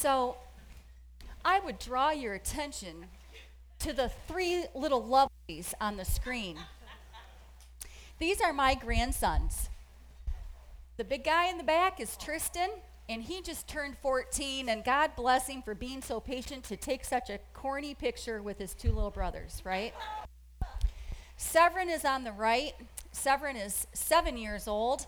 So I would draw your attention to the three little lovelies on the screen. These are my grandsons. The big guy in the back is Tristan, and he just turned 14, and God bless him for being so patient to take such a corny picture with his two little brothers, right? Severin is on the right. Severin is seven years old.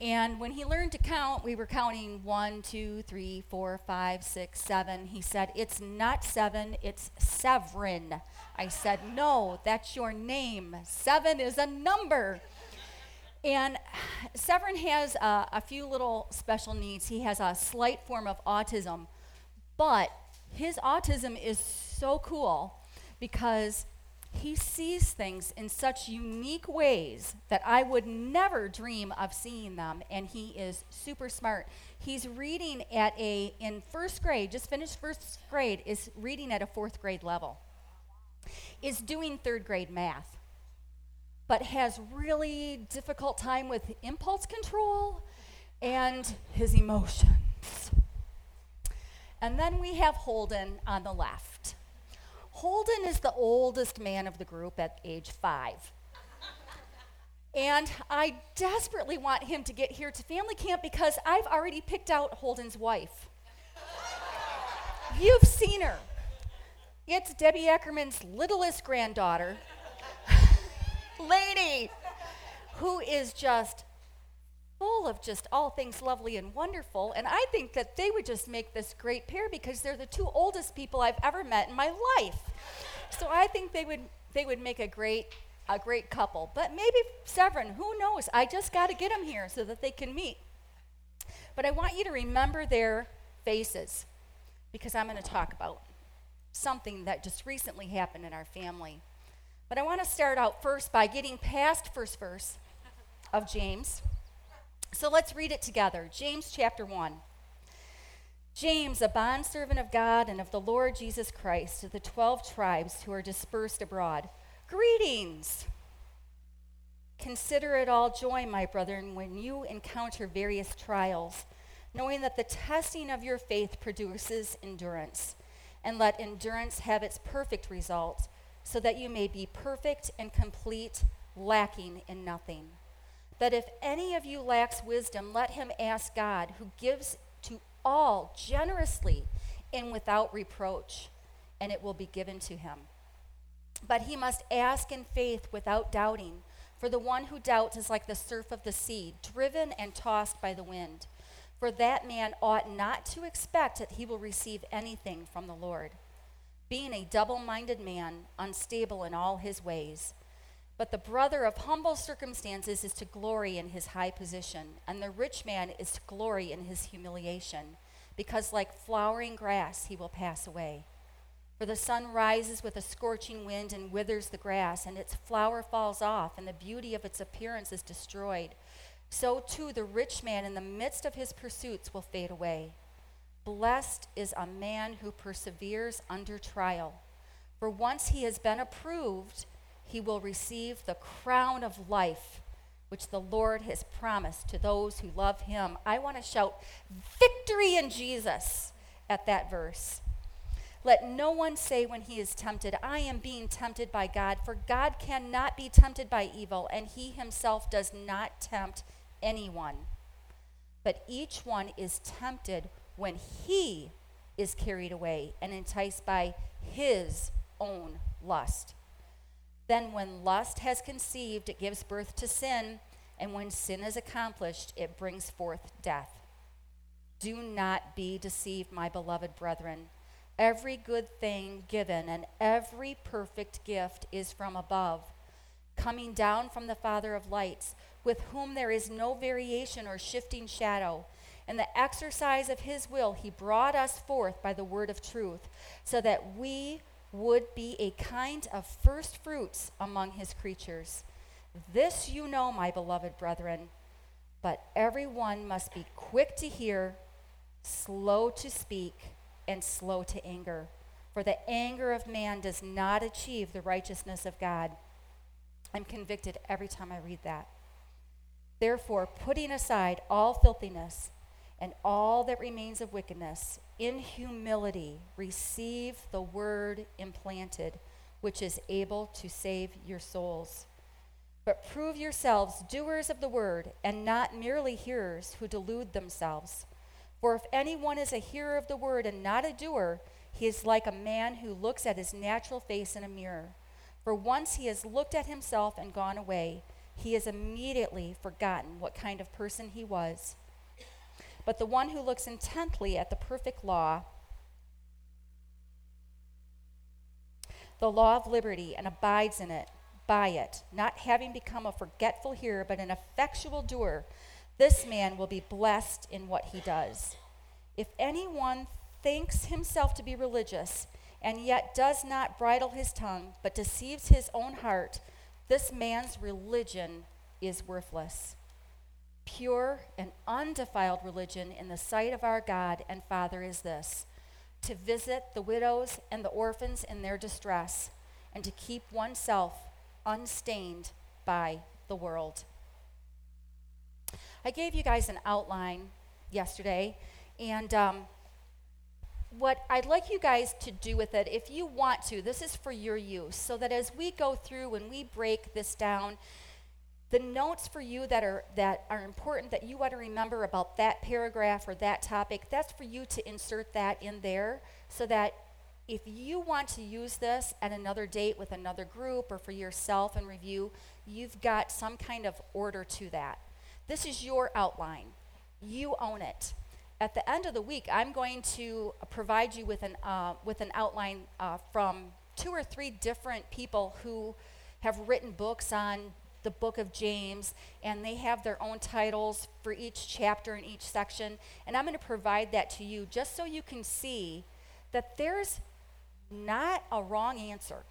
And when he learned to count, we were counting one, two, three, four, five, six, seven. He said, It's not seven, it's Severin. I said, No, that's your name. Seven is a number. And Severin has a few little special needs. He has a slight form of autism, but his autism is so cool because he sees things in such unique ways that I would never dream of seeing them, and he is super smart. He's reading at a, in first grade, just finished first grade, is reading at a fourth grade level, is doing third grade math, but has really difficult time with impulse control and his emotions. And then we have Holden on the left. Holden is the oldest man of the group at age five. And I desperately want him to get here to family camp because I've already picked out Holden's wife. You've seen her. It's Debbie Eckerman's littlest granddaughter, Lady, who is just full of just all things lovely and wonderful. And I think that they would just make this great pair because they're the two oldest people I've ever met in my life. So I think they would they would make a great a great couple. But maybe Severin, who knows? I just got to get them here so that they can meet. But I want you to remember their faces because I'm going to talk about something that just recently happened in our family. But I want to start out first by getting past first verse of James. So let's read it together. James chapter 1. James, a bondservant of God and of the Lord Jesus Christ, to the 12 tribes who are dispersed abroad. Greetings. Consider it all joy, my brethren, when you encounter various trials, knowing that the testing of your faith produces endurance. And let endurance have its perfect result, so that you may be perfect and complete, lacking in nothing. But if any of you lacks wisdom, let him ask God, who gives to all generously and without reproach, and it will be given to him. But he must ask in faith without doubting, for the one who doubts is like the surf of the sea, driven and tossed by the wind. For that man ought not to expect that he will receive anything from the Lord, being a double minded man, unstable in all his ways. But the brother of humble circumstances is to glory in his high position, and the rich man is to glory in his humiliation, because like flowering grass he will pass away. For the sun rises with a scorching wind and withers the grass, and its flower falls off, and the beauty of its appearance is destroyed. So too the rich man in the midst of his pursuits will fade away. Blessed is a man who perseveres under trial, for once he has been approved, he will receive the crown of life which the Lord has promised to those who love him. I want to shout victory in Jesus at that verse. Let no one say when he is tempted, I am being tempted by God, for God cannot be tempted by evil, and he himself does not tempt anyone. But each one is tempted when he is carried away and enticed by his own lust. Then, when lust has conceived, it gives birth to sin, and when sin is accomplished, it brings forth death. Do not be deceived, my beloved brethren. Every good thing given and every perfect gift is from above, coming down from the Father of lights, with whom there is no variation or shifting shadow. In the exercise of his will, he brought us forth by the word of truth, so that we would be a kind of first fruits among his creatures. This you know, my beloved brethren, but everyone must be quick to hear, slow to speak, and slow to anger. For the anger of man does not achieve the righteousness of God. I'm convicted every time I read that. Therefore, putting aside all filthiness, and all that remains of wickedness, in humility receive the word implanted, which is able to save your souls. But prove yourselves doers of the word, and not merely hearers who delude themselves. For if anyone is a hearer of the word and not a doer, he is like a man who looks at his natural face in a mirror. For once he has looked at himself and gone away, he has immediately forgotten what kind of person he was. But the one who looks intently at the perfect law, the law of liberty, and abides in it, by it, not having become a forgetful hearer, but an effectual doer, this man will be blessed in what he does. If anyone thinks himself to be religious, and yet does not bridle his tongue, but deceives his own heart, this man's religion is worthless. Pure and undefiled religion in the sight of our God and Father is this to visit the widows and the orphans in their distress, and to keep oneself unstained by the world. I gave you guys an outline yesterday, and um, what I'd like you guys to do with it, if you want to, this is for your use, so that as we go through and we break this down, the notes for you that are that are important that you want to remember about that paragraph or that topic, that's for you to insert that in there so that if you want to use this at another date with another group or for yourself and review, you've got some kind of order to that. This is your outline. You own it. At the end of the week, I'm going to provide you with an, uh, with an outline uh, from two or three different people who have written books on the book of James, and they have their own titles for each chapter and each section. And I'm going to provide that to you just so you can see that there's not a wrong answer.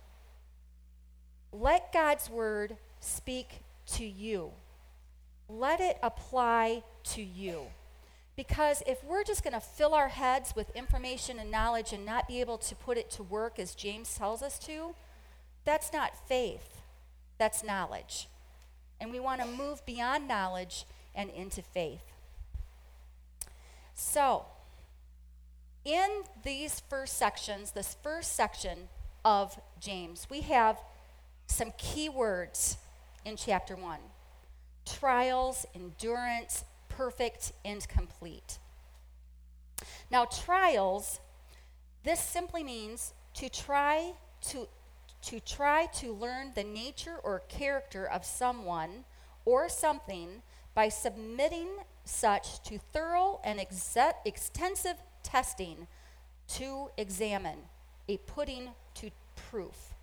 Let God's word speak to you, let it apply to you. Because if we're just going to fill our heads with information and knowledge and not be able to put it to work as James tells us to, that's not faith, that's knowledge. And we want to move beyond knowledge and into faith. So, in these first sections, this first section of James, we have some key words in chapter 1 trials, endurance, perfect, and complete. Now, trials, this simply means to try to, to try to learn the nature or character of someone or something by submitting such to thorough and ex- extensive testing to examine, a putting to proof.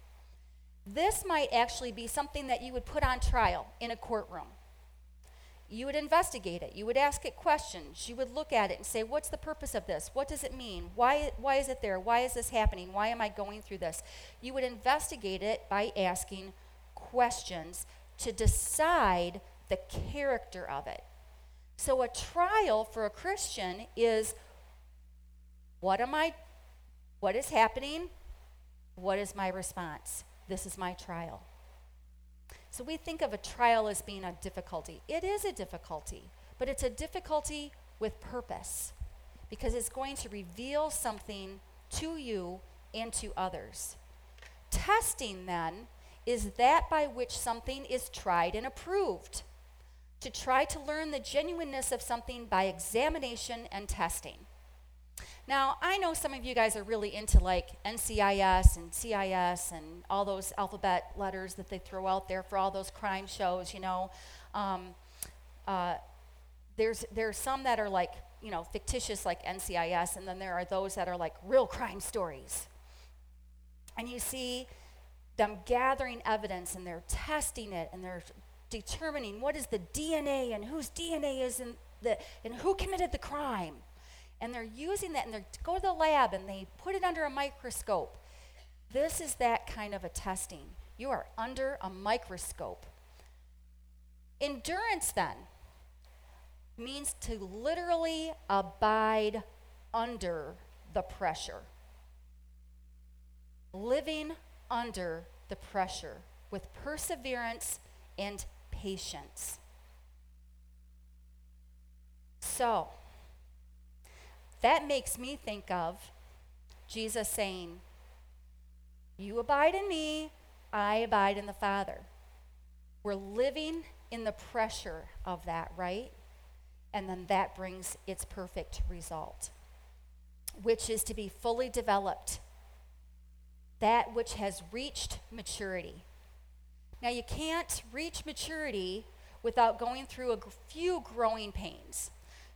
This might actually be something that you would put on trial in a courtroom. You would investigate it. You would ask it questions. You would look at it and say, What's the purpose of this? What does it mean? Why, why is it there? Why is this happening? Why am I going through this? You would investigate it by asking questions to decide the character of it. So, a trial for a Christian is what am I, what is happening? What is my response? This is my trial. So we think of a trial as being a difficulty. It is a difficulty, but it's a difficulty with purpose because it's going to reveal something to you and to others. Testing, then, is that by which something is tried and approved. To try to learn the genuineness of something by examination and testing. Now, I know some of you guys are really into like NCIS and CIS and all those alphabet letters that they throw out there for all those crime shows, you know. Um, uh, there's, there's some that are like, you know, fictitious like NCIS, and then there are those that are like real crime stories. And you see them gathering evidence and they're testing it and they're determining what is the DNA and whose DNA is in the, and who committed the crime and they're using that and they go to the lab and they put it under a microscope. This is that kind of a testing. You are under a microscope. Endurance, then, means to literally abide under the pressure. Living under the pressure with perseverance and patience. So, that makes me think of Jesus saying, You abide in me, I abide in the Father. We're living in the pressure of that, right? And then that brings its perfect result, which is to be fully developed, that which has reached maturity. Now, you can't reach maturity without going through a few growing pains.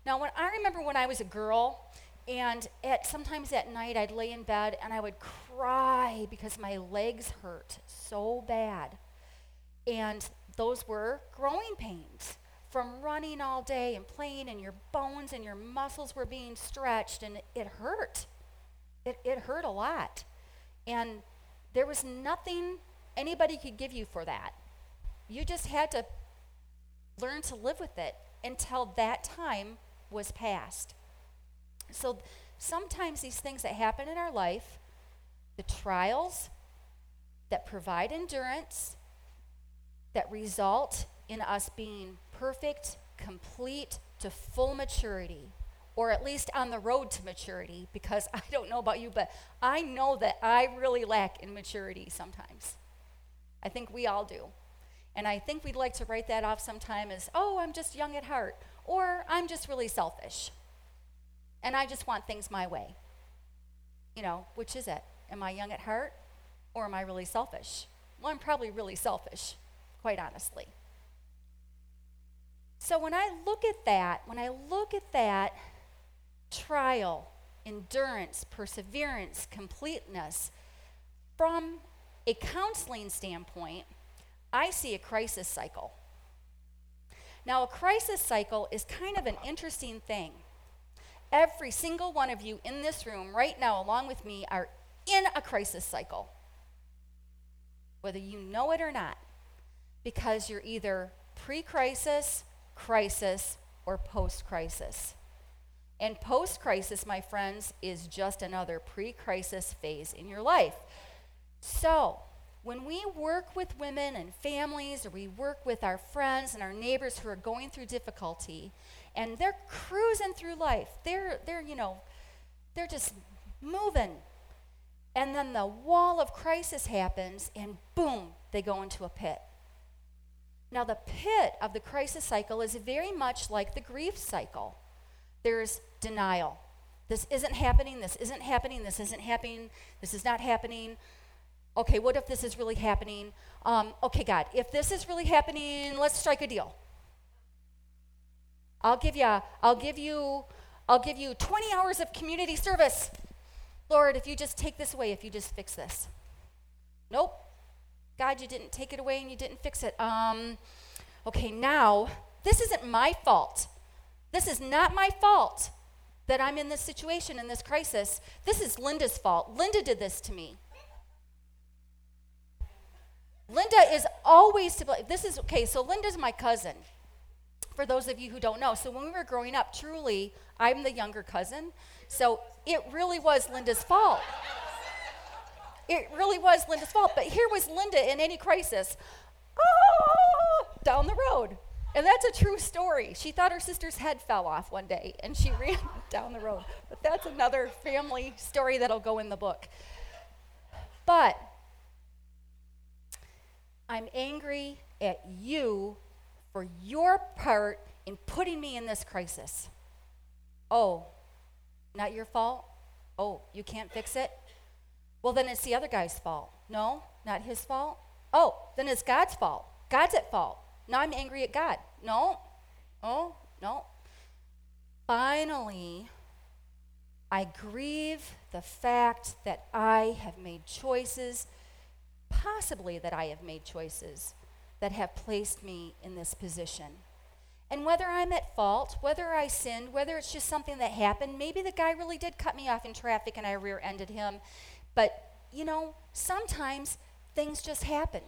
Now, when I remember when I was a girl, and at sometimes at night I'd lay in bed and I would cry because my legs hurt so bad. And those were growing pains from running all day and playing, and your bones and your muscles were being stretched, and it, hurt. It, it hurt a lot. And there was nothing anybody could give you for that. You just had to learn to live with it until that time was past. So sometimes these things that happen in our life, the trials that provide endurance, that result in us being perfect, complete, to full maturity, or at least on the road to maturity, because I don't know about you, but I know that I really lack in maturity sometimes. I think we all do. And I think we'd like to write that off sometime as, oh, I'm just young at heart, or I'm just really selfish, and I just want things my way. You know, which is it? Am I young at heart, or am I really selfish? Well, I'm probably really selfish quite honestly. So when I look at that, when I look at that trial, endurance, perseverance, completeness, from a counseling standpoint, I see a crisis cycle. Now, a crisis cycle is kind of an interesting thing. Every single one of you in this room right now, along with me, are in a crisis cycle, whether you know it or not because you're either pre crisis, crisis, or post crisis. And post crisis, my friends, is just another pre crisis phase in your life. So, when we work with women and families, or we work with our friends and our neighbors who are going through difficulty, and they're cruising through life, they're, they're you know, they're just moving. And then the wall of crisis happens, and boom, they go into a pit. Now, the pit of the crisis cycle is very much like the grief cycle there's denial. This isn't happening, this isn't happening, this isn't happening, this is not happening. Okay, what if this is really happening? Um, okay, God, if this is really happening, let's strike a deal. I'll give you, I'll give you, I'll give you 20 hours of community service. Lord, if you just take this away, if you just fix this. Nope. God, you didn't take it away and you didn't fix it. Um, okay, now, this isn't my fault. This is not my fault that I'm in this situation, in this crisis. This is Linda's fault. Linda did this to me. Linda is always to blame. This is okay, so Linda's my cousin. For those of you who don't know. So when we were growing up, truly, I'm the younger cousin. So it really was Linda's fault. It really was Linda's fault. But here was Linda in any crisis, ah, down the road. And that's a true story. She thought her sister's head fell off one day and she ran down the road. But that's another family story that'll go in the book. But I'm angry at you for your part in putting me in this crisis. Oh, not your fault? Oh, you can't fix it? Well, then it's the other guy's fault. No, not his fault. Oh, then it's God's fault. God's at fault. Now I'm angry at God. No, oh, no. Finally, I grieve the fact that I have made choices, possibly that I have made choices that have placed me in this position. And whether I'm at fault, whether I sinned, whether it's just something that happened, maybe the guy really did cut me off in traffic and I rear ended him, but, you know, sometimes things just happen.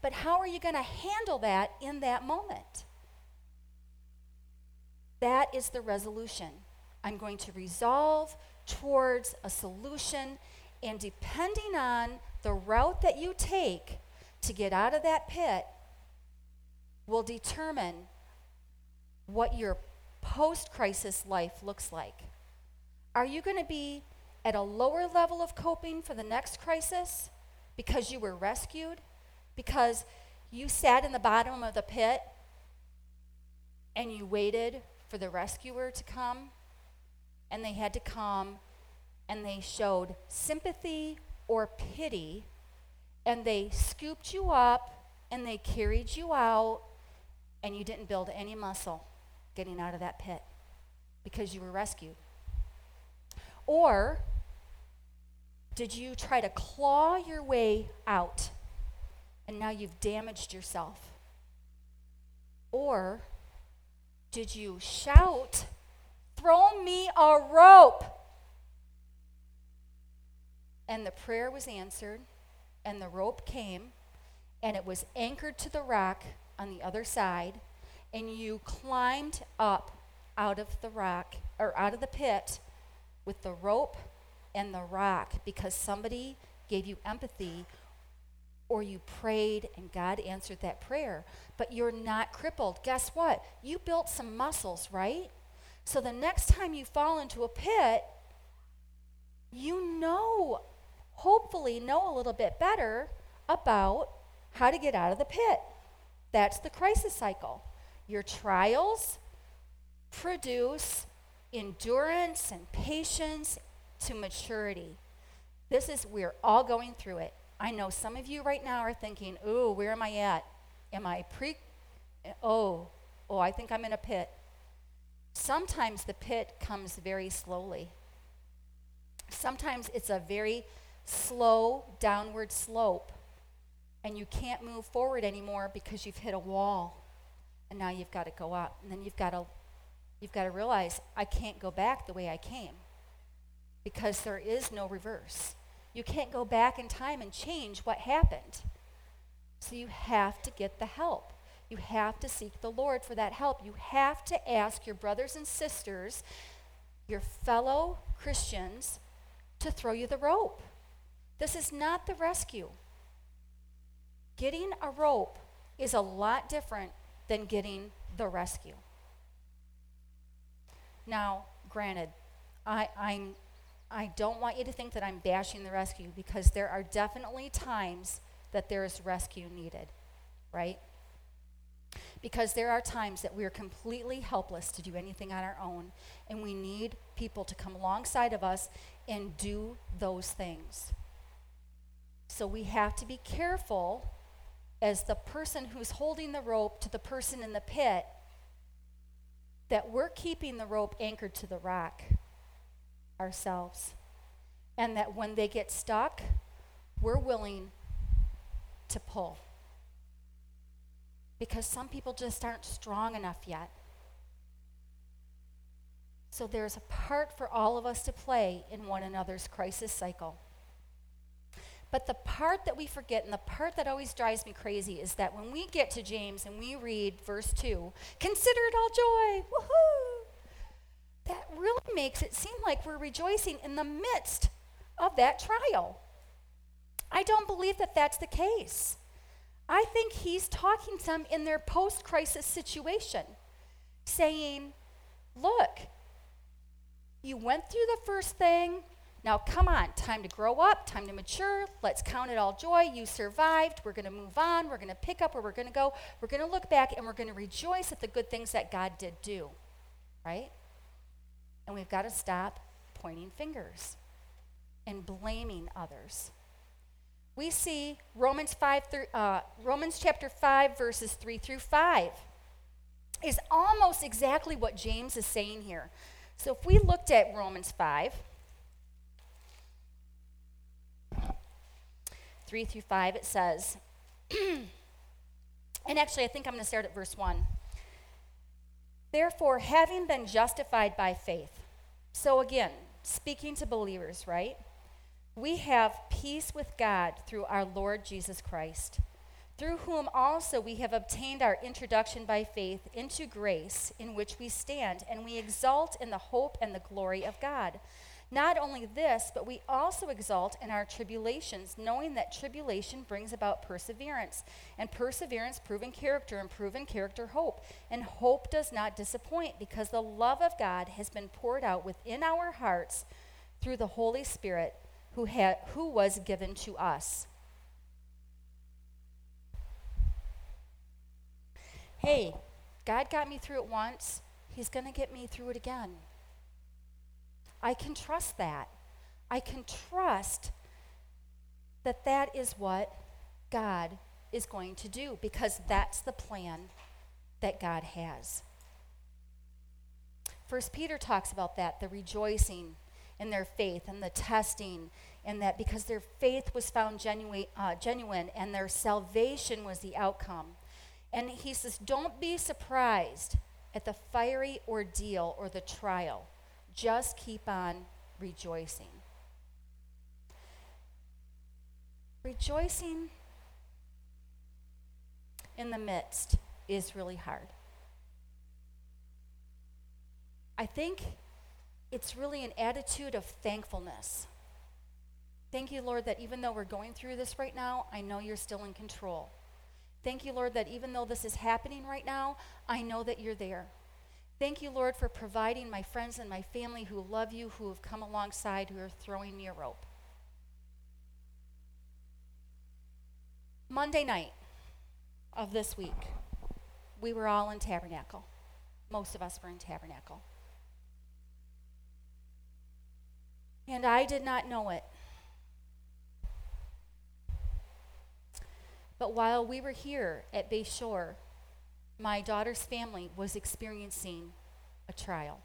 But how are you going to handle that in that moment? That is the resolution. I'm going to resolve towards a solution, and depending on the route that you take to get out of that pit, will determine what your post crisis life looks like. Are you going to be at a lower level of coping for the next crisis because you were rescued? Because you sat in the bottom of the pit and you waited for the rescuer to come? And they had to come and they showed sympathy or pity and they scooped you up and they carried you out and you didn't build any muscle getting out of that pit because you were rescued. Or did you try to claw your way out and now you've damaged yourself? Or did you shout, Throw me a rope? And the prayer was answered, and the rope came, and it was anchored to the rock on the other side, and you climbed up out of the rock, or out of the pit, with the rope and the rock because somebody gave you empathy or you prayed and God answered that prayer, but you're not crippled. Guess what? You built some muscles, right? So the next time you fall into a pit, you know, hopefully, know a little bit better about how to get out of the pit. That's the crisis cycle. Your trials produce endurance and patience to maturity. This is, we're all going through it. I know some of you right now are thinking, ooh, where am I at? Am I pre, oh, oh, I think I'm in a pit. Sometimes the pit comes very slowly. Sometimes it's a very slow downward slope, and you can't move forward anymore because you've hit a wall, and now you've got to go up, and then you've got to you've got to realize I can't go back the way I came because there is no reverse. You can't go back in time and change what happened. So you have to get the help. You have to seek the Lord for that help. You have to ask your brothers and sisters, your fellow Christians, to throw you the rope. This is not the rescue. Getting a rope is a lot different than getting the rescue. Now, granted, I, I'm, I don't want you to think that I'm bashing the rescue because there are definitely times that there is rescue needed, right? Because there are times that we're completely helpless to do anything on our own, and we need people to come alongside of us and do those things. So we have to be careful as the person who's holding the rope to the person in the pit that we're keeping the rope anchored to the rock ourselves. And that when they get stuck, we're willing to pull. Because some people just aren't strong enough yet. So there's a part for all of us to play in one another's crisis cycle. But the part that we forget, and the part that always drives me crazy, is that when we get to James and we read verse 2, consider it all joy, woohoo! That really makes it seem like we're rejoicing in the midst of that trial. I don't believe that that's the case. I think he's talking to them in their post crisis situation, saying, Look, you went through the first thing, now, come on, time to grow up, time to mature. Let's count it all joy. You survived. We're going to move on. We're going to pick up where we're going to go. We're going to look back and we're going to rejoice at the good things that God did do, right? And we've got to stop pointing fingers and blaming others. We see Romans 5 uh, Romans chapter 5 verses 3 through 5 is almost exactly what James is saying here. So if we looked at Romans 5 3 through 5, it says, and actually, I think I'm going to start at verse 1. Therefore, having been justified by faith, so again, speaking to believers, right? We have peace with God through our Lord Jesus Christ, through whom also we have obtained our introduction by faith into grace in which we stand, and we exult in the hope and the glory of God. Not only this, but we also exult in our tribulations, knowing that tribulation brings about perseverance, and perseverance, proven character, and proven character, hope. And hope does not disappoint, because the love of God has been poured out within our hearts through the Holy Spirit who, had, who was given to us. Hey, God got me through it once, He's going to get me through it again. I can trust that. I can trust that that is what God is going to do because that's the plan that God has. First Peter talks about that, the rejoicing in their faith and the testing and that because their faith was found genuine, uh, genuine and their salvation was the outcome. And he says, don't be surprised at the fiery ordeal or the trial just keep on rejoicing. Rejoicing in the midst is really hard. I think it's really an attitude of thankfulness. Thank you, Lord, that even though we're going through this right now, I know you're still in control. Thank you, Lord, that even though this is happening right now, I know that you're there. Thank you, Lord, for providing my friends and my family who love you, who have come alongside, who are throwing me a rope. Monday night of this week, we were all in Tabernacle. Most of us were in Tabernacle. And I did not know it. But while we were here at Bay Shore, my daughter's family was experiencing a trial.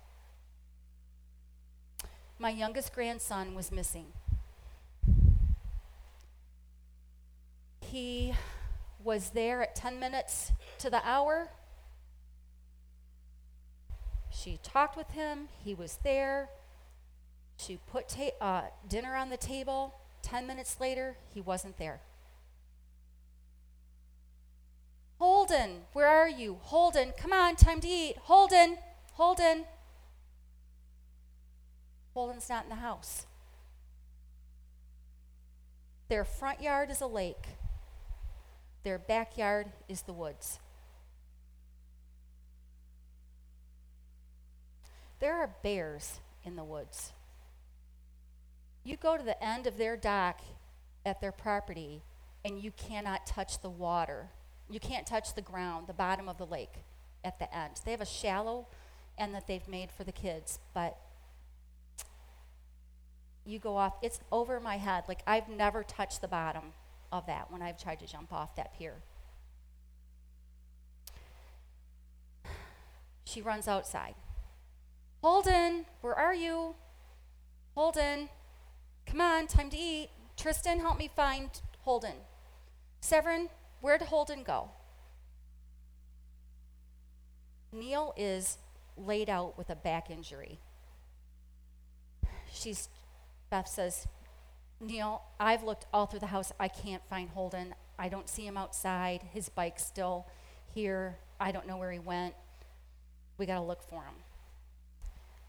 My youngest grandson was missing. He was there at 10 minutes to the hour. She talked with him, he was there. She put ta- uh, dinner on the table. 10 minutes later, he wasn't there. Holden, where are you? Holden, come on, time to eat. Holden, Holden. Holden's not in the house. Their front yard is a lake, their backyard is the woods. There are bears in the woods. You go to the end of their dock at their property, and you cannot touch the water you can't touch the ground, the bottom of the lake at the end. They have a shallow end that they've made for the kids, but you go off, it's over my head. Like I've never touched the bottom of that when I've tried to jump off that pier. She runs outside. Holden, where are you? Holden, come on, time to eat. Tristan, help me find Holden. Severin, Where'd Holden go? Neil is laid out with a back injury. She's, Beth says, Neil, I've looked all through the house. I can't find Holden. I don't see him outside. His bike's still here. I don't know where he went. We got to look for him.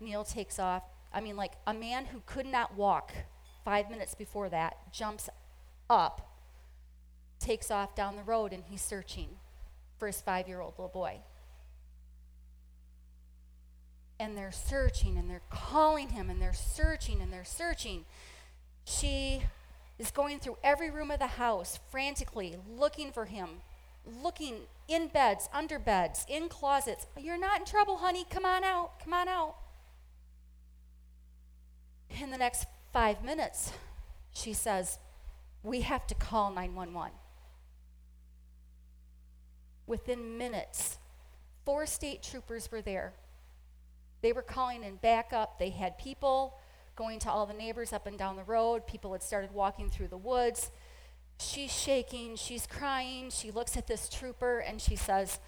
Neil takes off. I mean, like a man who could not walk five minutes before that jumps up takes off down the road and he's searching for his five year old little boy. And they're searching and they're calling him and they're searching and they're searching. She is going through every room of the house frantically looking for him, looking in beds, under beds, in closets. You're not in trouble, honey. Come on out. Come on out. In the next five minutes, she says, We have to call 911 within minutes. Four state troopers were there. They were calling in backup. They had people going to all the neighbors up and down the road. People had started walking through the woods. She's shaking, she's crying. She looks at this trooper and she says,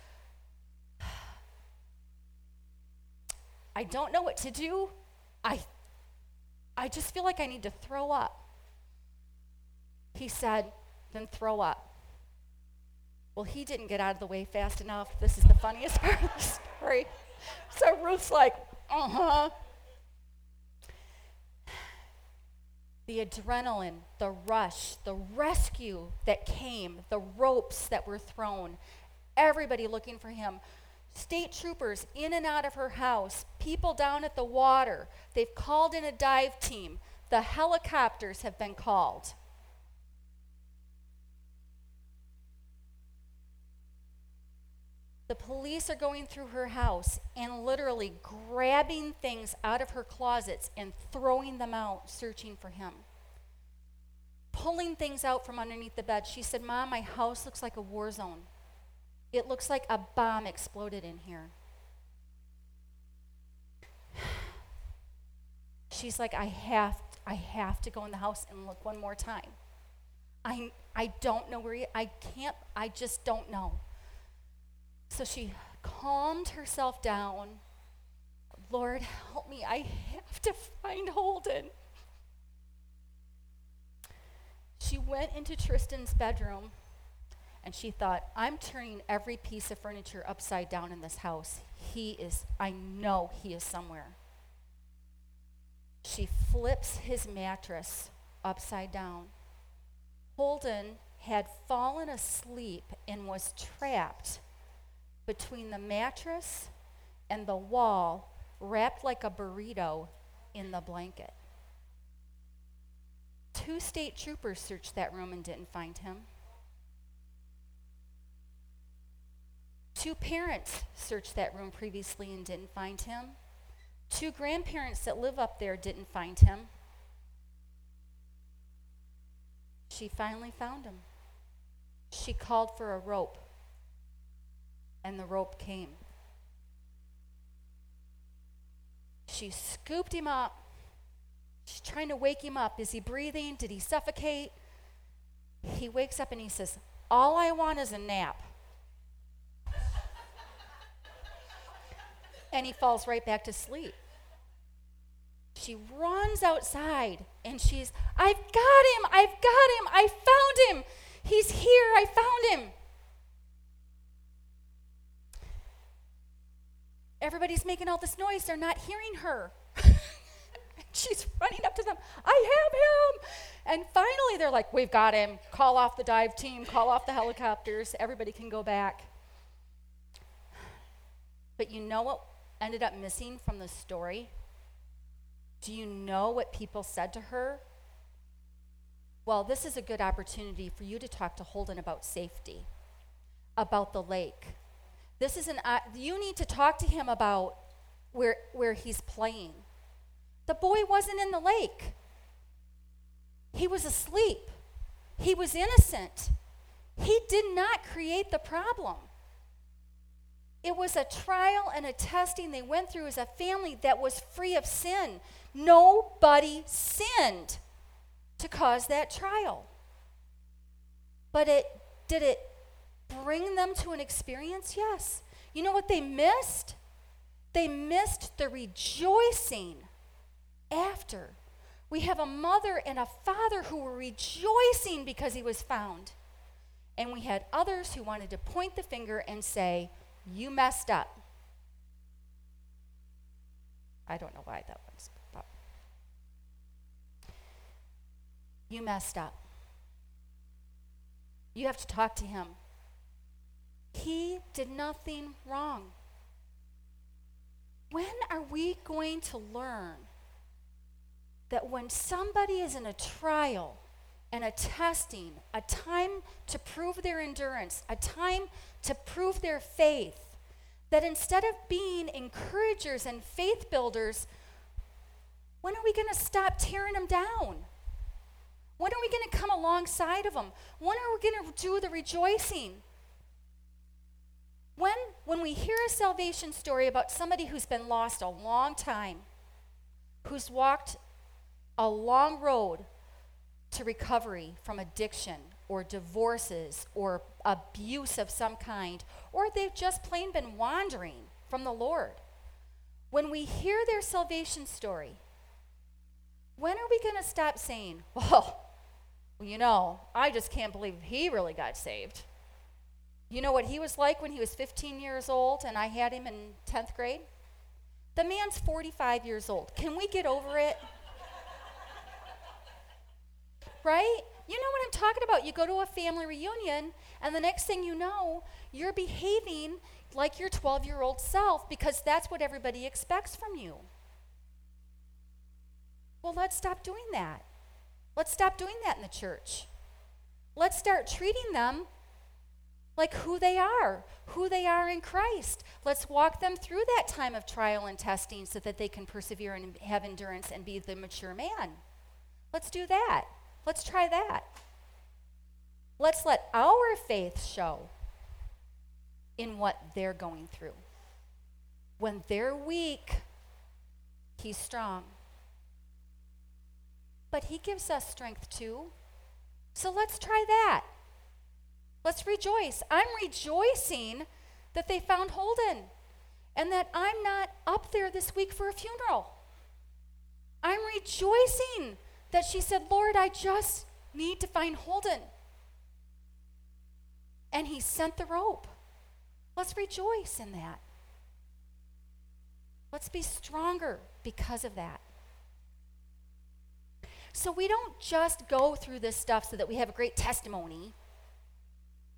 I don't know what to do. I, I just feel like I need to throw up. He said, Then throw up. Well, he didn't get out of the way fast enough. This is the funniest part of the story. So Ruth's like, uh huh. the adrenaline, the rush, the rescue that came, the ropes that were thrown, everybody looking for him. State troopers in and out of her house, people down at the water. They've called in a dive team. The helicopters have been called. The police are going through her house and literally grabbing things out of her closets and throwing them out, searching for him. Pulling things out from underneath the bed. She said, Mom, my house looks like a war zone. It looks like a bomb exploded in here. She's like, I have, I have to go in the house and look one more time. I, I don't know where he, I can't, I just don't know. So she calmed herself down. Lord, help me. I have to find Holden. She went into Tristan's bedroom and she thought, I'm turning every piece of furniture upside down in this house. He is, I know he is somewhere. She flips his mattress upside down. Holden had fallen asleep and was trapped between the mattress and the wall, wrapped like a burrito in the blanket. Two state troopers searched that room and didn't find him. Two parents searched that room previously and didn't find him. Two grandparents that live up there didn't find him. She finally found him. She called for a rope and the rope came. She scooped him up. She's trying to wake him up. Is he breathing? Did he suffocate? He wakes up and he says, All I want is a nap. and he falls right back to sleep. She runs outside and she's, I've got him! I've got him! I found him! He's here! I found him! Everybody's making all this noise. They're not hearing her. She's running up to them. I have him. And finally, they're like, We've got him. Call off the dive team, call off the helicopters. Everybody can go back. But you know what ended up missing from the story? Do you know what people said to her? Well, this is a good opportunity for you to talk to Holden about safety, about the lake, this is an, uh, you need to talk to him about where, where he's playing. The boy wasn't in the lake, he was asleep, he was innocent. He did not create the problem. It was a trial and a testing they went through as a family that was free of sin. Nobody sinned to cause that trial. But it did it bring them to an experience? Yes. You know what they missed? They missed the rejoicing after. We have a mother and a father who were rejoicing because he was found. And we had others who wanted to point the finger and say, You messed up. I don't know why that was. But you messed up. You have to talk to him. He did nothing wrong. When are we going to learn that when somebody is in a trial and a testing, a time to prove their endurance, a time to prove their faith, that instead of being encouragers and faith builders, when are we going to stop tearing them down? When are we going to come alongside of them? When are we going to do the rejoicing? When, when we hear a salvation story about somebody who's been lost a long time, who's walked a long road to recovery from addiction or divorces or abuse of some kind, or they've just plain been wandering from the Lord, when we hear their salvation story, when are we going to stop saying, well, you know, I just can't believe he really got saved? You know what he was like when he was 15 years old and I had him in 10th grade? The man's 45 years old. Can we get over it? right? You know what I'm talking about. You go to a family reunion, and the next thing you know, you're behaving like your 12 year old self because that's what everybody expects from you. Well, let's stop doing that. Let's stop doing that in the church. Let's start treating them like who they are, who they are in Christ. Let's walk them through that time of trial and testing so that they can persevere and have endurance and be the mature man. Let's do that. Let's try that. Let's let our faith show in what they're going through. When they're weak, he's strong. But he gives us strength too. So let's try that. Let's rejoice. I'm rejoicing that they found Holden and that I'm not up there this week for a funeral. I'm rejoicing that she said, Lord, I just need to find Holden. And he sent the rope. Let's rejoice in that. Let's be stronger because of that. So we don't just go through this stuff so that we have a great testimony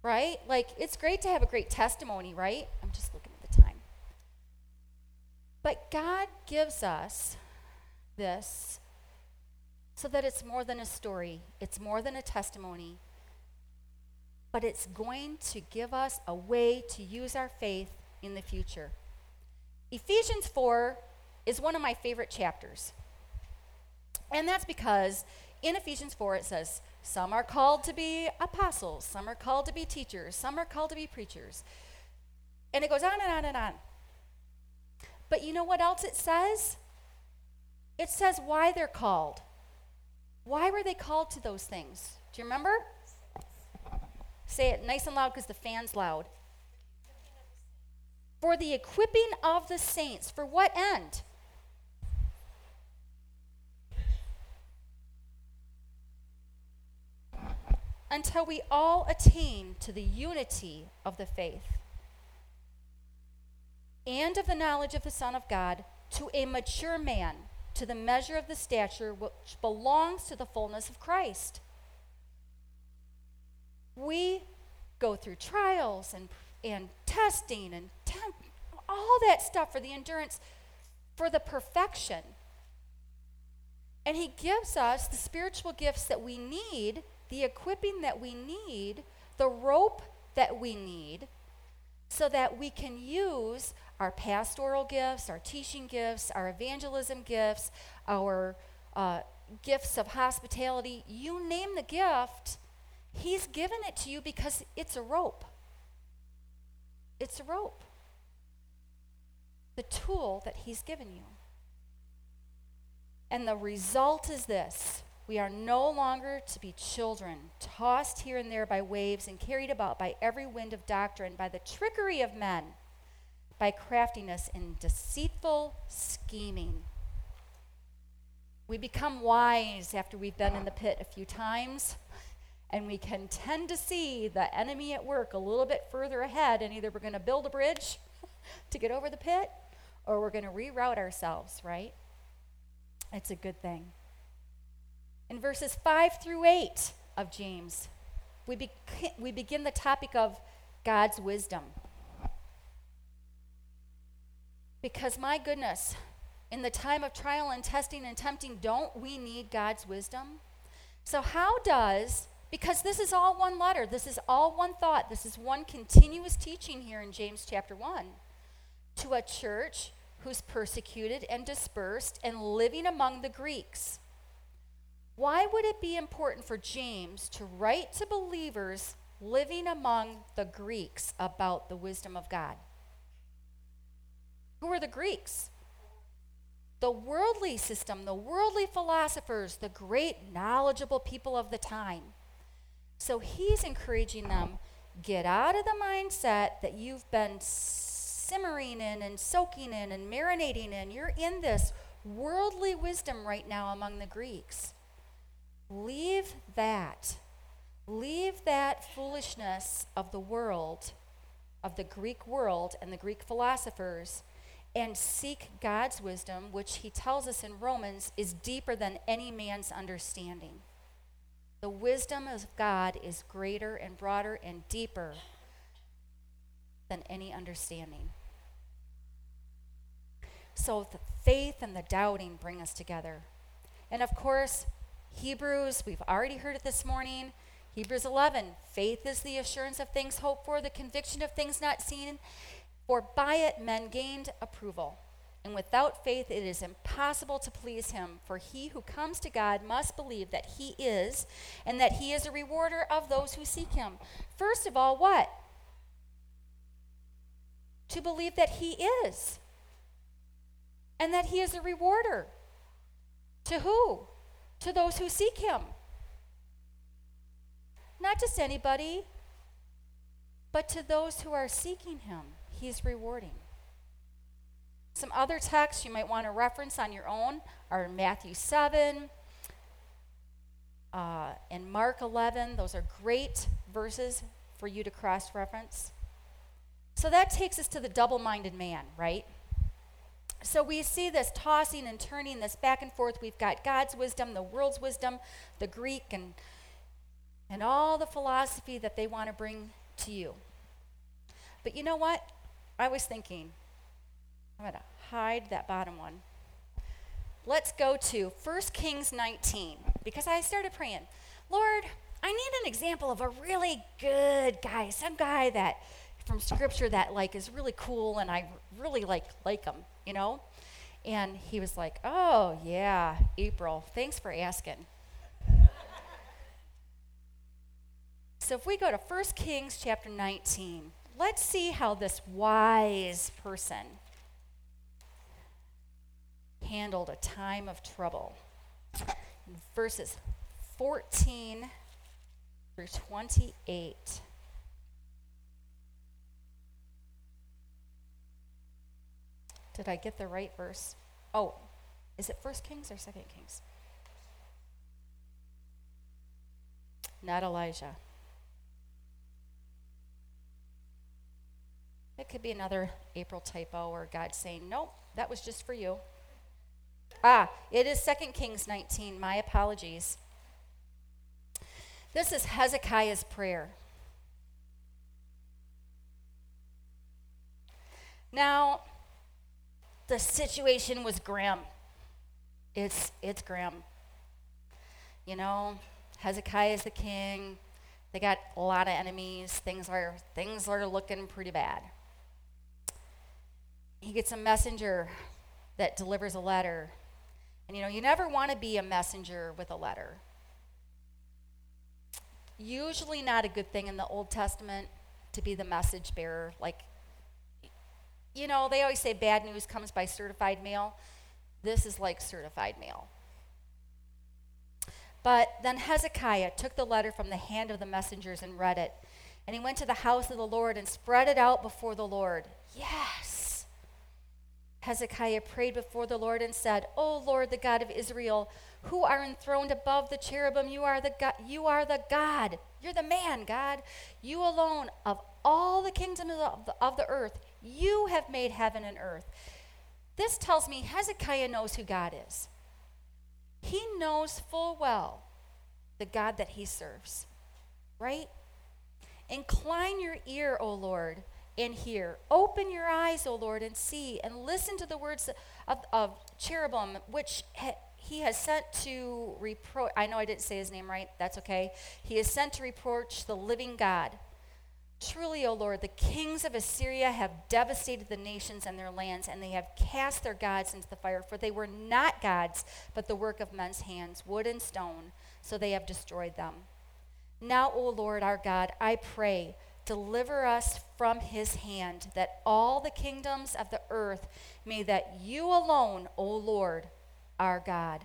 right? Like, it's great to have a great testimony, right? I'm just looking at the time. But God gives us this so that it's more than a story, it's more than a testimony, but it's going to give us a way to use our faith in the future. Ephesians 4 is one of my favorite chapters. And that's because in Ephesians 4 it says, some are called to be apostles, some are called to be teachers, some are called to be preachers. And it goes on and on and on. But you know what else it says? It says why they're called. Why were they called to those things? Do you remember? Say it nice and loud because the fan's loud. For the equipping of the saints. For what end? Until we all attain to the unity of the faith and of the knowledge of the Son of God, to a mature man, to the measure of the stature which belongs to the fullness of Christ. We go through trials and, and testing and temp, all that stuff for the endurance, for the perfection. And He gives us the spiritual gifts that we need the equipping that we need, the rope that we need, so that we can use our pastoral gifts, our teaching gifts, our evangelism gifts, our uh, gifts of hospitality. You name the gift, He's given it to you because it's a rope. It's a rope. The tool that He's given you. And the result is this we are no longer to be children, tossed here and there by waves and carried about by every wind of doctrine, by the trickery of men, by craftiness and deceitful scheming. We become wise after we've been in the pit a few times, and we can tend to see the enemy at work a little bit further ahead, and either we're going to build a bridge to get over the pit, or we're going to reroute ourselves, right? It's a good thing. In verses 5 through 8 of James, we, be- we begin the topic of God's wisdom. Because, my goodness, in the time of trial and testing and tempting, don't we need God's wisdom? So, how does, because this is all one letter, this is all one thought, this is one continuous teaching here in James chapter 1 to a church who's persecuted and dispersed and living among the Greeks. Why would it be important for James to write to believers living among the Greeks about the wisdom of God? Who are the Greeks? The worldly system, the worldly philosophers, the great knowledgeable people of the time. So he's encouraging them get out of the mindset that you've been simmering in and soaking in and marinating in. You're in this worldly wisdom right now among the Greeks. Leave that. Leave that foolishness of the world, of the Greek world and the Greek philosophers, and seek God's wisdom, which he tells us in Romans is deeper than any man's understanding. The wisdom of God is greater and broader and deeper than any understanding. So the faith and the doubting bring us together. And of course, Hebrews, we've already heard it this morning. Hebrews 11, faith is the assurance of things hoped for, the conviction of things not seen, for by it men gained approval. And without faith it is impossible to please him, for he who comes to God must believe that he is, and that he is a rewarder of those who seek him. First of all, what? To believe that he is, and that he is a rewarder. To who? To those who seek him. Not just anybody, but to those who are seeking him, he's rewarding. Some other texts you might want to reference on your own are Matthew 7 uh, and Mark 11. Those are great verses for you to cross reference. So that takes us to the double minded man, right? So we see this tossing and turning, this back and forth. We've got God's wisdom, the world's wisdom, the Greek, and, and all the philosophy that they want to bring to you. But you know what? I was thinking, I'm going to hide that bottom one. Let's go to 1 Kings 19 because I started praying, Lord, I need an example of a really good guy, some guy that from scripture that like is really cool and I really like like him, you know? And he was like, "Oh, yeah, April. Thanks for asking." so if we go to 1 Kings chapter 19, let's see how this wise person handled a time of trouble. Verses 14 through 28. Did I get the right verse? Oh, is it First Kings or Second Kings? Not Elijah. It could be another April typo or God saying, nope, that was just for you. Ah, it is Second Kings 19. My apologies. This is Hezekiah's prayer. Now, the situation was grim. It's, it's grim. You know, Hezekiah is the king. They got a lot of enemies. Things are, things are looking pretty bad. He gets a messenger that delivers a letter. And you know, you never want to be a messenger with a letter. Usually not a good thing in the Old Testament to be the message bearer. Like you know, they always say bad news comes by certified mail. This is like certified mail. But then Hezekiah took the letter from the hand of the messengers and read it. And he went to the house of the Lord and spread it out before the Lord. Yes. Hezekiah prayed before the Lord and said, O Lord, the God of Israel, who are enthroned above the cherubim, you are the God, you are the God. You're the man, God. You alone of all the kingdoms of the, of the earth, you have made heaven and earth. This tells me Hezekiah knows who God is. He knows full well the God that he serves, right? Incline your ear, O Lord, and hear. Open your eyes, O Lord, and see, and listen to the words of, of cherubim, which ha- he has sent to reproach. I know I didn't say his name right. That's okay. He is sent to reproach the living God. Truly, O Lord, the kings of Assyria have devastated the nations and their lands, and they have cast their gods into the fire. For they were not gods, but the work of men's hands, wood and stone, so they have destroyed them. Now, O Lord our God, I pray, deliver us from his hand, that all the kingdoms of the earth may that you alone, O Lord our God,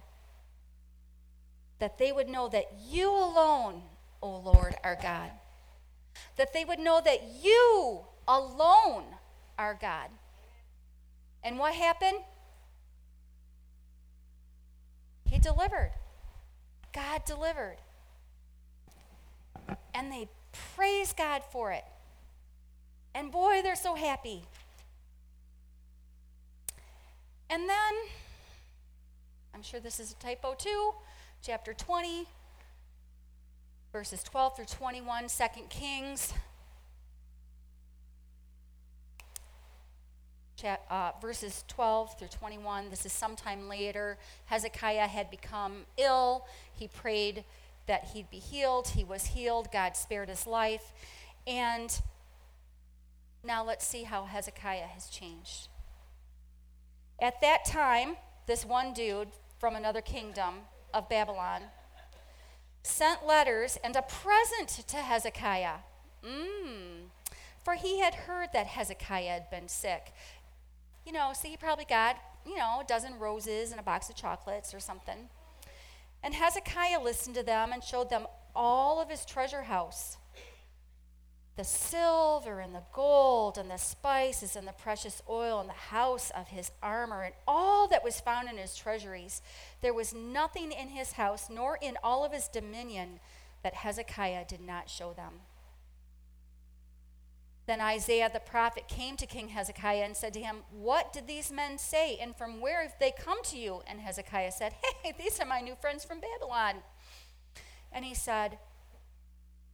that they would know that you alone, O Lord our God that they would know that you alone are God. And what happened? He delivered. God delivered. And they praise God for it. And boy, they're so happy. And then, I'm sure this is a typo too, chapter 20, verses 12 through 21, 2 Kings, uh, verses 12 through 21. This is sometime later. Hezekiah had become ill. He prayed that he'd be healed. He was healed. God spared his life. And now let's see how Hezekiah has changed. At that time, this one dude from another kingdom of Babylon sent letters and a present to Hezekiah. Mm. For he had heard that Hezekiah had been sick. You know, so he probably got, you know, a dozen roses and a box of chocolates or something. And Hezekiah listened to them and showed them all of his treasure house the silver and the gold and the spices and the precious oil and the house of his armor and all that was found in his treasuries. There was nothing in his house nor in all of his dominion that Hezekiah did not show them. Then Isaiah the prophet came to King Hezekiah and said to him, What did these men say, and from where have they come to you? And Hezekiah said, Hey, these are my new friends from Babylon. And he said,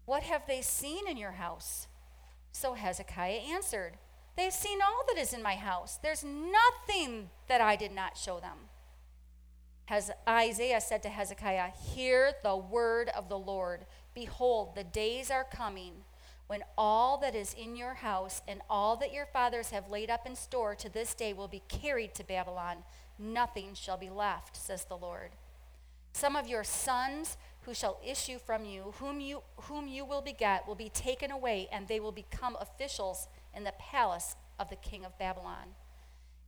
what have they seen in your house? So Hezekiah answered, They've seen all that is in my house. There's nothing that I did not show them. Has Isaiah said to Hezekiah, Hear the word of the Lord. Behold, the days are coming when all that is in your house and all that your fathers have laid up in store to this day will be carried to Babylon. Nothing shall be left, says the Lord. Some of your sons who shall issue from you, whom you, whom you will beget, will be taken away, and they will become officials in the palace of the king of Babylon.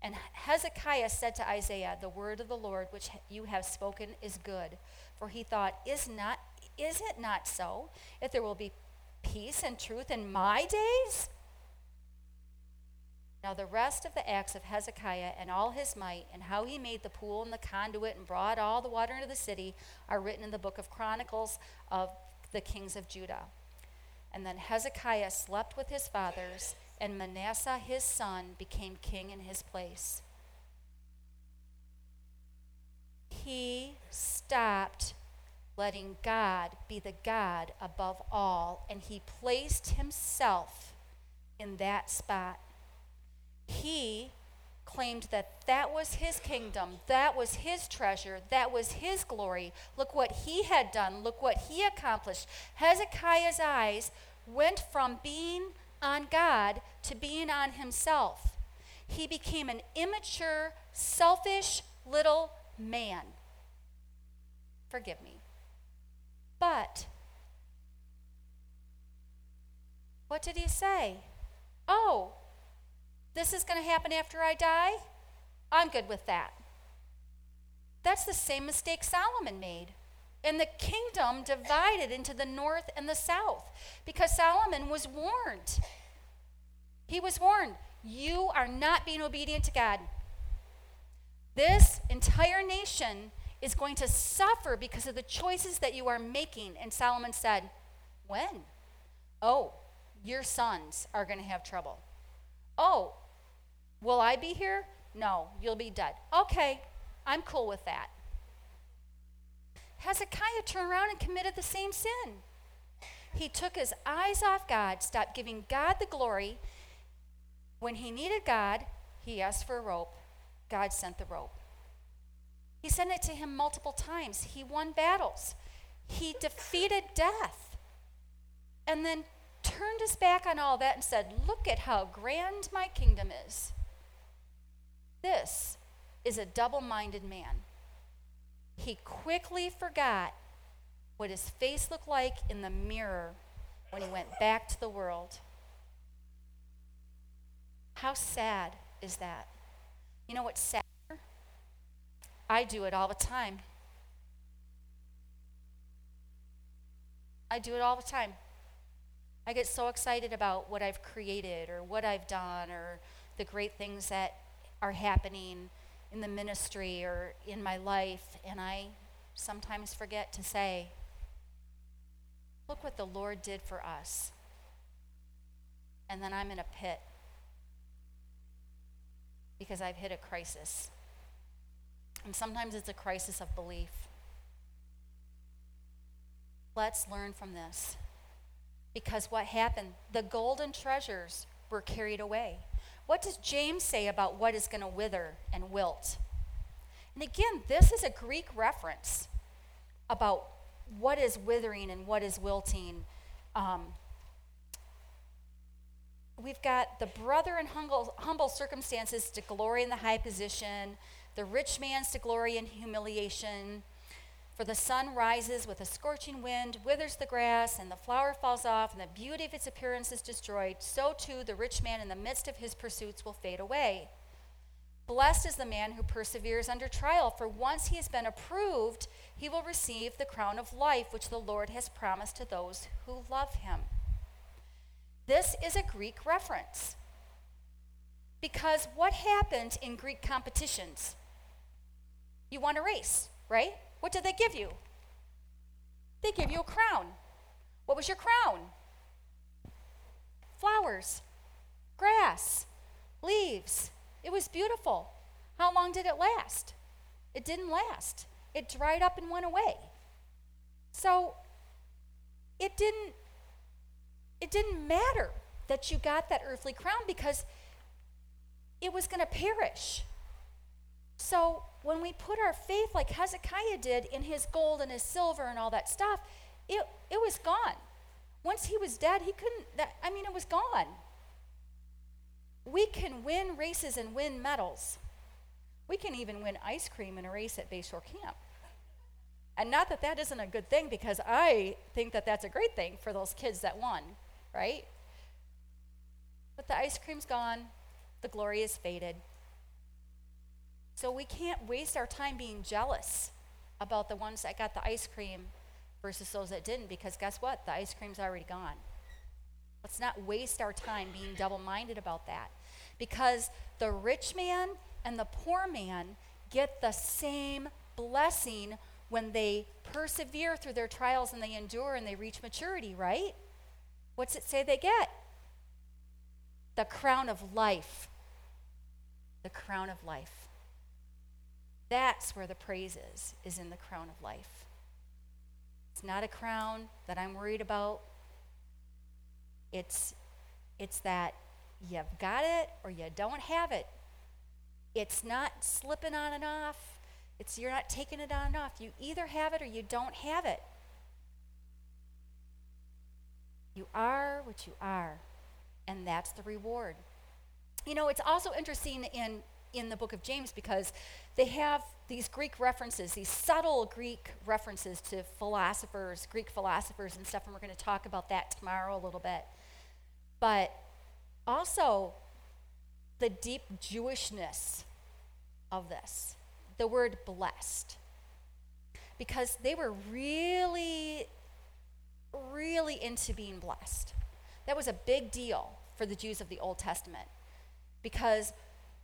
And Hezekiah said to Isaiah, The word of the Lord which you have spoken is good. For he thought, Is, not, is it not so? If there will be peace and truth in my days? Now, the rest of the acts of Hezekiah and all his might, and how he made the pool and the conduit and brought all the water into the city, are written in the book of Chronicles of the kings of Judah. And then Hezekiah slept with his fathers, and Manasseh his son became king in his place. He stopped letting God be the God above all, and he placed himself in that spot he claimed that that was his kingdom, that was his treasure, that was his glory. Look what he had done, look what he accomplished. Hezekiah's eyes went from being on God to being on himself. He became an immature, selfish little man. Forgive me. But, what did he say? Oh, this is going to happen after I die? I'm good with that. That's the same mistake Solomon made. And the kingdom divided into the north and the south because Solomon was warned. He was warned you are not being obedient to God. This entire nation is going to suffer because of the choices that you are making. And Solomon said, When? Oh, your sons are going to have trouble. Oh, Will I be here? No, you'll be dead. Okay, I'm cool with that. Hezekiah turned around and committed the same sin. He took his eyes off God, stopped giving God the glory. When he needed God, he asked for a rope. God sent the rope. He sent it to him multiple times. He won battles. He defeated death. And then turned his back on all that and said, Look at how grand my kingdom is. This is a double minded man. He quickly forgot what his face looked like in the mirror when he went back to the world. How sad is that? You know what's sad? I do it all the time. I do it all the time. I get so excited about what I've created or what I've done or the great things that are happening in the ministry or in my life, and I sometimes forget to say, Look what the Lord did for us. And then I'm in a pit because I've hit a crisis. And sometimes it's a crisis of belief. Let's learn from this. Because what happened? The golden treasures were carried away. What does James say about what is going to wither and wilt? And again, this is a Greek reference about what is withering and what is wilting. Um, we've got the brother in humble, humble circumstances to glory in the high position, the rich man's to glory in humiliation. For the sun rises with a scorching wind, withers the grass, and the flower falls off, and the beauty of its appearance is destroyed. So too the rich man in the midst of his pursuits will fade away. Blessed is the man who perseveres under trial, for once he has been approved, he will receive the crown of life which the Lord has promised to those who love him. This is a Greek reference. Because what happened in Greek competitions? You won a race, right? What did they give you? They gave you a crown. What was your crown? Flowers, grass, leaves. It was beautiful. How long did it last? It didn't last. It dried up and went away. So it didn't it didn't matter that you got that earthly crown because it was going to perish. So when we put our faith, like Hezekiah did, in his gold and his silver and all that stuff, it, it was gone. Once he was dead, he couldn't, that, I mean, it was gone. We can win races and win medals. We can even win ice cream in a race at Bayshore Camp. And not that that isn't a good thing, because I think that that's a great thing for those kids that won, right? But the ice cream's gone, the glory is faded. So we can't waste our time being jealous about the ones that got the ice cream versus those that didn't, because guess what? The ice cream's already gone. Let's not waste our time being double minded about that. Because the rich man and the poor man get the same blessing when they persevere through their trials and they endure and they reach maturity, right? What's it say they get? The crown of life. The crown of life. That's where the praise is, is in the crown of life. It's not a crown that I'm worried about. It's, it's that you've got it or you don't have it. It's not slipping on and off. It's you're not taking it on and off. You either have it or you don't have it. You are what you are, and that's the reward. You know, it's also interesting in in the book of James because they have these Greek references, these subtle Greek references to philosophers, Greek philosophers and stuff, and we're going to talk about that tomorrow a little bit. But also the deep Jewishness of this, the word blessed. Because they were really, really into being blessed. That was a big deal for the Jews of the Old Testament because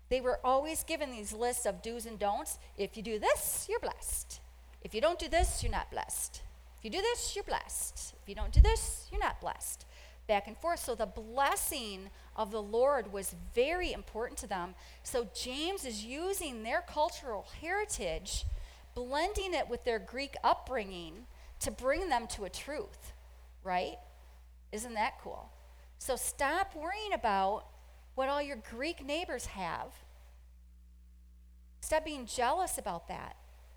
they were always given these lists of do's and don'ts. If you do this, you're blessed. If you don't do this, you're not blessed. If you do this, you're blessed. If you don't do this, you're not blessed. Back and forth. So the blessing of the Lord was very important to them. So James is using their cultural heritage, blending it with their Greek upbringing to bring them to a truth, right? Isn't that cool? So stop worrying about what all your Greek neighbors have. Stop being jealous about that.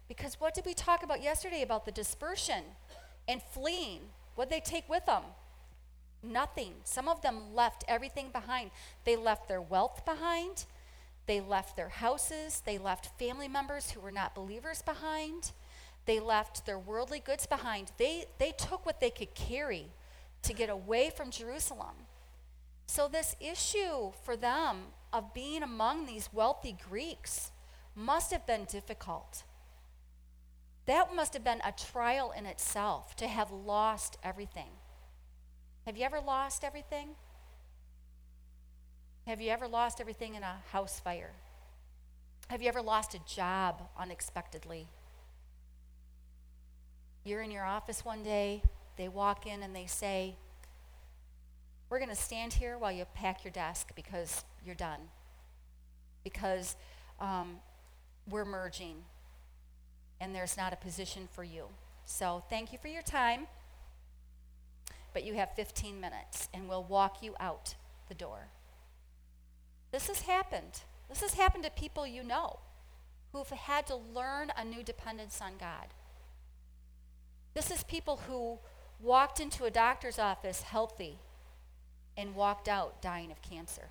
Because what did we talk about yesterday about the dispersion and fleeing? What did they take with them? Nothing. Some of them left everything behind. They left their wealth behind. They left their houses. They left family members who were not believers behind. They left their worldly goods behind. They, they took what they could carry to get away from Jerusalem. So, this issue for them of being among these wealthy Greeks must have been difficult. That must have been a trial in itself to have lost everything. Have you ever lost everything? Have you ever lost everything in a house fire? Have you ever lost a job unexpectedly? You're in your office one day, they walk in and they say, we're going to stand here while you pack your desk because you're done. Because um, we're merging and there's not a position for you. So thank you for your time. but you have 15 minutes and we'll walk you out the door. This has happened. This has happened to people you know who've had to learn a new dependence on God. This is people who walked into a doctor's office healthy and walked out dying of cancer.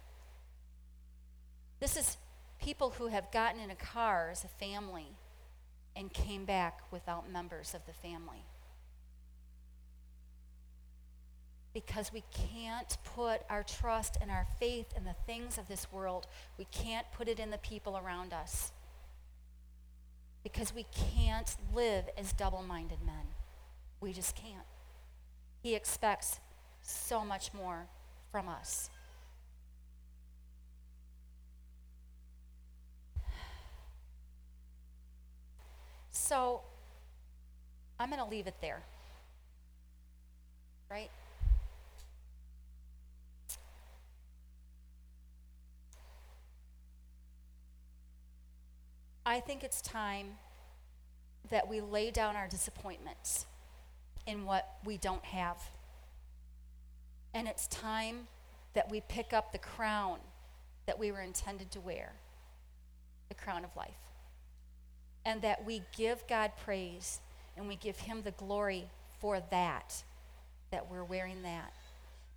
This is people who have gotten in a car as a family and came back without members of the family. Because we can't put our trust and our faith in the things of this world. We can't put it in the people around us. Because we can't live as double minded men. We just can't. He expects so much more from us. So I'm going to leave it there. Right? I think it's time that we lay down our disappointments in what we don't have. And it's time that we pick up the crown that we were intended to wear the crown of life. And that we give God praise and we give Him the glory for that, that we're wearing that.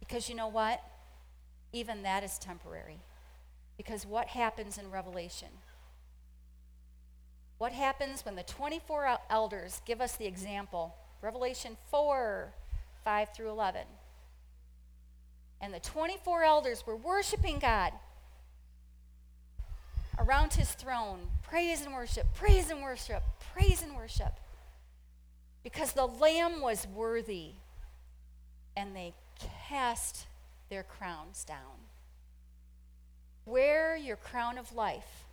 Because you know what? Even that is temporary. Because what happens in Revelation? What happens when the 24 elders give us the example? Revelation 4 5 through 11 and the 24 elders were worshiping God around his throne. Praise and worship, praise and worship, praise and worship. Because the Lamb was worthy, and they cast their crowns down. Wear your crown of life,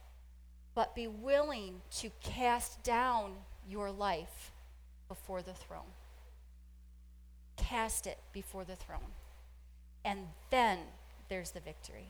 but be willing to cast down your life before the throne. Cast it before the throne. And then there's the victory.